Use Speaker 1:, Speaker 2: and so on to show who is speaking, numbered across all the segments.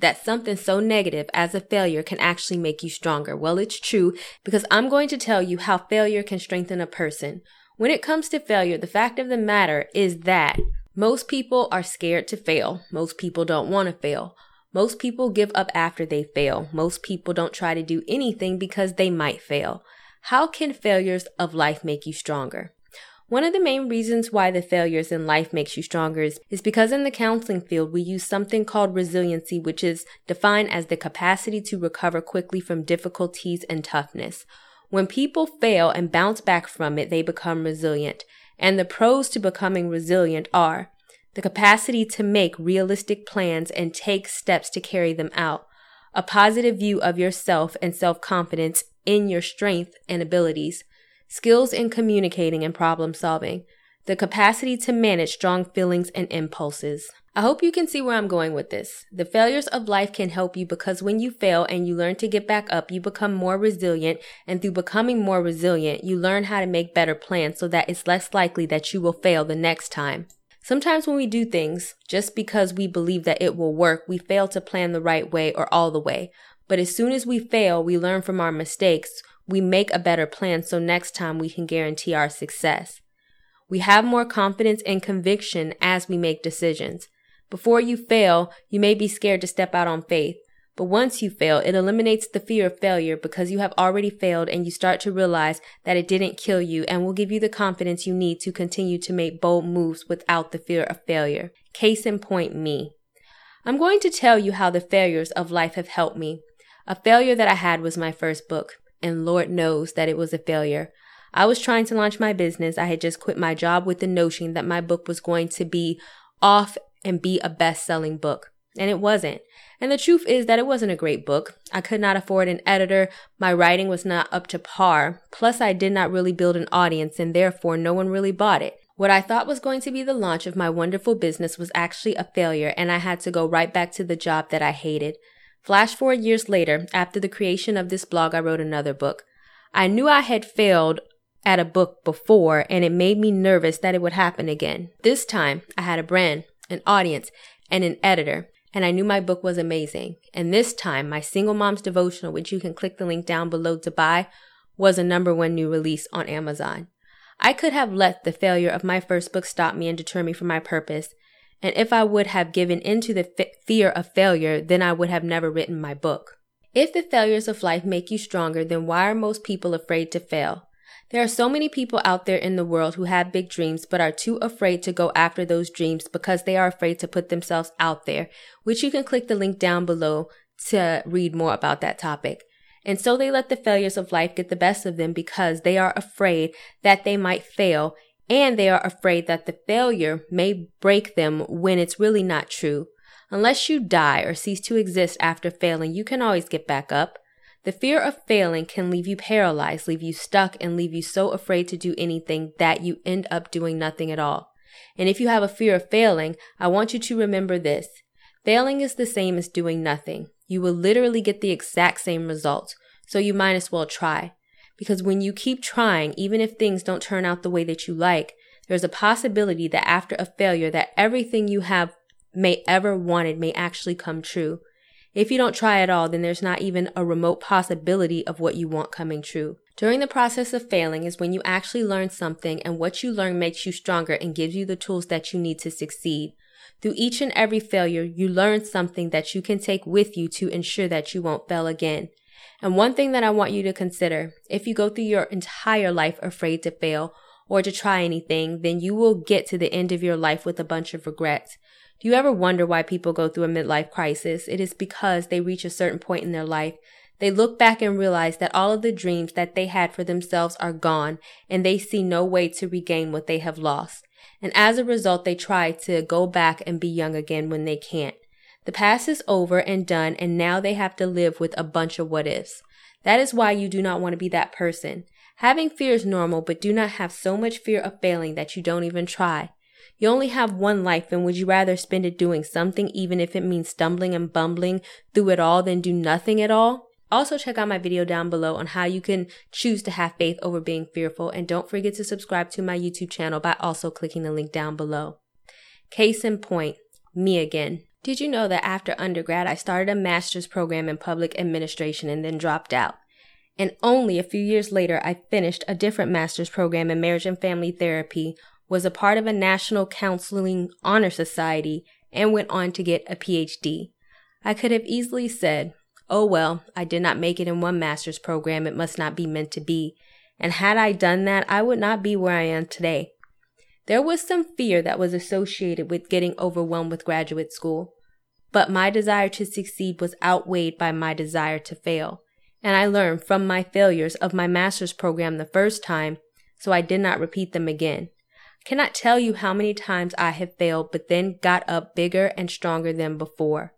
Speaker 1: That something so negative as a failure can actually make you stronger. Well, it's true because I'm going to tell you how failure can strengthen a person. When it comes to failure, the fact of the matter is that most people are scared to fail. Most people don't want to fail. Most people give up after they fail. Most people don't try to do anything because they might fail. How can failures of life make you stronger? One of the main reasons why the failures in life makes you stronger is, is because in the counseling field, we use something called resiliency, which is defined as the capacity to recover quickly from difficulties and toughness. When people fail and bounce back from it, they become resilient. And the pros to becoming resilient are the capacity to make realistic plans and take steps to carry them out, a positive view of yourself and self confidence in your strength and abilities, skills in communicating and problem solving, the capacity to manage strong feelings and impulses. I hope you can see where I'm going with this. The failures of life can help you because when you fail and you learn to get back up, you become more resilient. And through becoming more resilient, you learn how to make better plans so that it's less likely that you will fail the next time. Sometimes when we do things, just because we believe that it will work, we fail to plan the right way or all the way. But as soon as we fail, we learn from our mistakes, we make a better plan so next time we can guarantee our success. We have more confidence and conviction as we make decisions. Before you fail, you may be scared to step out on faith. But once you fail, it eliminates the fear of failure because you have already failed and you start to realize that it didn't kill you and will give you the confidence you need to continue to make bold moves without the fear of failure. Case in point, me. I'm going to tell you how the failures of life have helped me. A failure that I had was my first book and Lord knows that it was a failure. I was trying to launch my business. I had just quit my job with the notion that my book was going to be off and be a best selling book. And it wasn't. And the truth is that it wasn't a great book. I could not afford an editor. My writing was not up to par. Plus, I did not really build an audience and therefore no one really bought it. What I thought was going to be the launch of my wonderful business was actually a failure and I had to go right back to the job that I hated. Flash forward years later, after the creation of this blog, I wrote another book. I knew I had failed at a book before and it made me nervous that it would happen again. This time, I had a brand, an audience, and an editor, and I knew my book was amazing. And this time, my single mom's devotional, which you can click the link down below to buy, was a number one new release on Amazon. I could have let the failure of my first book stop me and deter me from my purpose, and if I would have given into the f- fear of failure, then I would have never written my book. If the failures of life make you stronger, then why are most people afraid to fail? There are so many people out there in the world who have big dreams but are too afraid to go after those dreams because they are afraid to put themselves out there, which you can click the link down below to read more about that topic. And so they let the failures of life get the best of them because they are afraid that they might fail and they are afraid that the failure may break them when it's really not true. Unless you die or cease to exist after failing, you can always get back up. The fear of failing can leave you paralyzed, leave you stuck, and leave you so afraid to do anything that you end up doing nothing at all. And if you have a fear of failing, I want you to remember this. Failing is the same as doing nothing. You will literally get the exact same result, so you might as well try. Because when you keep trying, even if things don't turn out the way that you like, there's a possibility that after a failure that everything you have may ever wanted may actually come true. If you don't try at all, then there's not even a remote possibility of what you want coming true. During the process of failing is when you actually learn something and what you learn makes you stronger and gives you the tools that you need to succeed. Through each and every failure, you learn something that you can take with you to ensure that you won't fail again. And one thing that I want you to consider, if you go through your entire life afraid to fail or to try anything, then you will get to the end of your life with a bunch of regrets. Do you ever wonder why people go through a midlife crisis? It is because they reach a certain point in their life. They look back and realize that all of the dreams that they had for themselves are gone and they see no way to regain what they have lost. And as a result, they try to go back and be young again when they can't. The past is over and done, and now they have to live with a bunch of what ifs. That is why you do not want to be that person. Having fear is normal, but do not have so much fear of failing that you don't even try. You only have one life, and would you rather spend it doing something, even if it means stumbling and bumbling through it all, than do nothing at all? Also, check out my video down below on how you can choose to have faith over being fearful, and don't forget to subscribe to my YouTube channel by also clicking the link down below. Case in point, me again. Did you know that after undergrad, I started a master's program in public administration and then dropped out? And only a few years later, I finished a different master's program in marriage and family therapy, was a part of a national counseling honor society, and went on to get a PhD. I could have easily said, Oh well, I did not make it in one master's program, it must not be meant to be. And had I done that, I would not be where I am today. There was some fear that was associated with getting overwhelmed with graduate school, but my desire to succeed was outweighed by my desire to fail. And I learned from my failures of my master's program the first time, so I did not repeat them again. I cannot tell you how many times I have failed, but then got up bigger and stronger than before.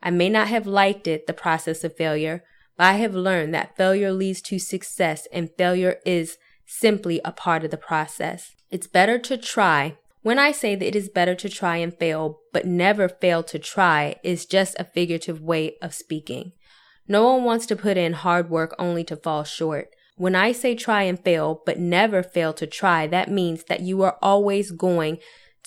Speaker 1: I may not have liked it, the process of failure, but I have learned that failure leads to success and failure is simply a part of the process. It's better to try. When I say that it is better to try and fail, but never fail to try, is just a figurative way of speaking. No one wants to put in hard work only to fall short. When I say try and fail, but never fail to try, that means that you are always going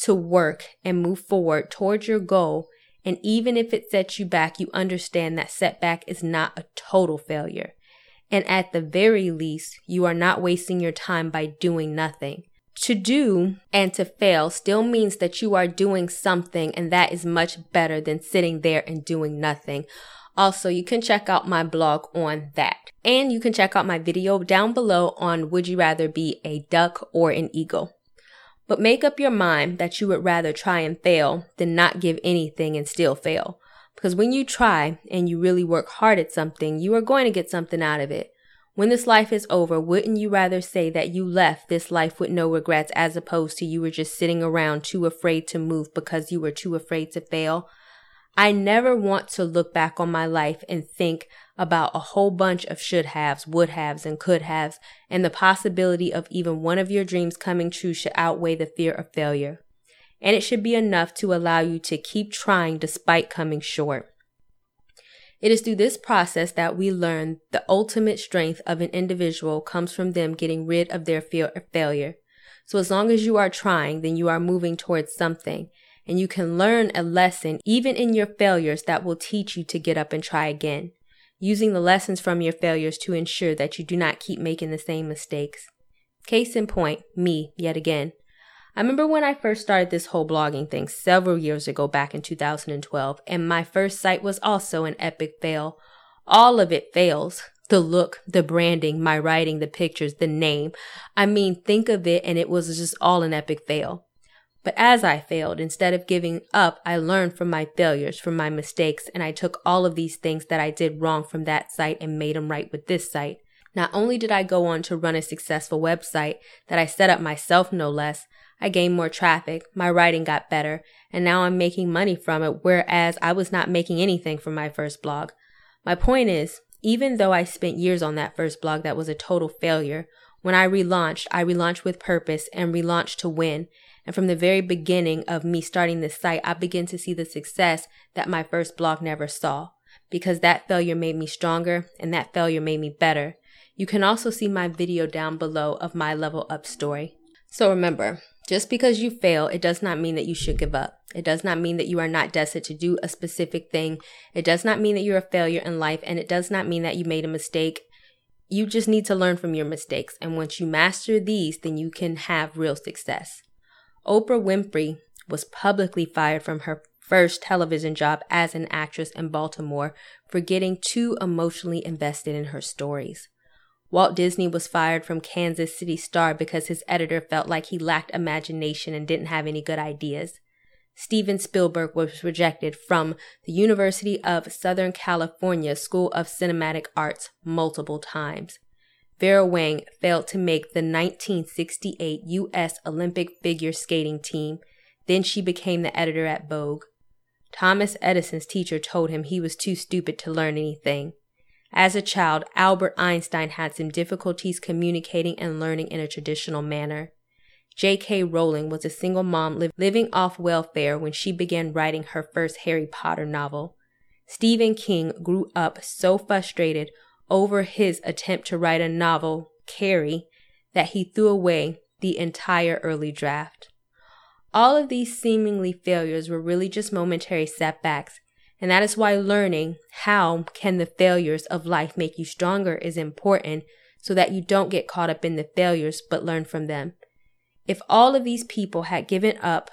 Speaker 1: to work and move forward towards your goal. And even if it sets you back, you understand that setback is not a total failure. And at the very least, you are not wasting your time by doing nothing. To do and to fail still means that you are doing something, and that is much better than sitting there and doing nothing. Also, you can check out my blog on that. And you can check out my video down below on would you rather be a duck or an eagle. But make up your mind that you would rather try and fail than not give anything and still fail. Because when you try and you really work hard at something, you are going to get something out of it. When this life is over, wouldn't you rather say that you left this life with no regrets as opposed to you were just sitting around too afraid to move because you were too afraid to fail? I never want to look back on my life and think about a whole bunch of should haves, would haves, and could haves, and the possibility of even one of your dreams coming true should outweigh the fear of failure. And it should be enough to allow you to keep trying despite coming short. It is through this process that we learn the ultimate strength of an individual comes from them getting rid of their fear of failure. So as long as you are trying, then you are moving towards something. And you can learn a lesson even in your failures that will teach you to get up and try again, using the lessons from your failures to ensure that you do not keep making the same mistakes. Case in point, me, yet again. I remember when I first started this whole blogging thing several years ago back in 2012, and my first site was also an epic fail. All of it fails. The look, the branding, my writing, the pictures, the name. I mean, think of it and it was just all an epic fail. But as I failed, instead of giving up, I learned from my failures, from my mistakes, and I took all of these things that I did wrong from that site and made them right with this site. Not only did I go on to run a successful website that I set up myself no less, I gained more traffic, my writing got better, and now I'm making money from it, whereas I was not making anything from my first blog. My point is, even though I spent years on that first blog that was a total failure, when I relaunched, I relaunched with purpose and relaunched to win. And from the very beginning of me starting this site, I began to see the success that my first blog never saw. Because that failure made me stronger and that failure made me better. You can also see my video down below of my level up story. So remember, just because you fail, it does not mean that you should give up. It does not mean that you are not destined to do a specific thing. It does not mean that you're a failure in life, and it does not mean that you made a mistake. You just need to learn from your mistakes. And once you master these, then you can have real success. Oprah Winfrey was publicly fired from her first television job as an actress in Baltimore for getting too emotionally invested in her stories. Walt Disney was fired from Kansas City Star because his editor felt like he lacked imagination and didn't have any good ideas. Steven Spielberg was rejected from the University of Southern California School of Cinematic Arts multiple times. Vera Wang failed to make the 1968 U.S. Olympic figure skating team. Then she became the editor at Vogue. Thomas Edison's teacher told him he was too stupid to learn anything. As a child, Albert Einstein had some difficulties communicating and learning in a traditional manner. J.K. Rowling was a single mom li- living off welfare when she began writing her first Harry Potter novel. Stephen King grew up so frustrated over his attempt to write a novel, Carrie, that he threw away the entire early draft. All of these seemingly failures were really just momentary setbacks, and that is why learning how can the failures of life make you stronger is important so that you don't get caught up in the failures but learn from them. If all of these people had given up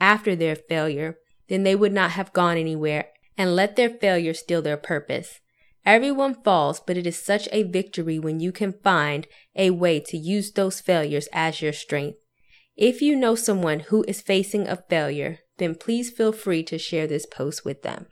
Speaker 1: after their failure, then they would not have gone anywhere and let their failure steal their purpose. Everyone falls, but it is such a victory when you can find a way to use those failures as your strength. If you know someone who is facing a failure, then please feel free to share this post with them.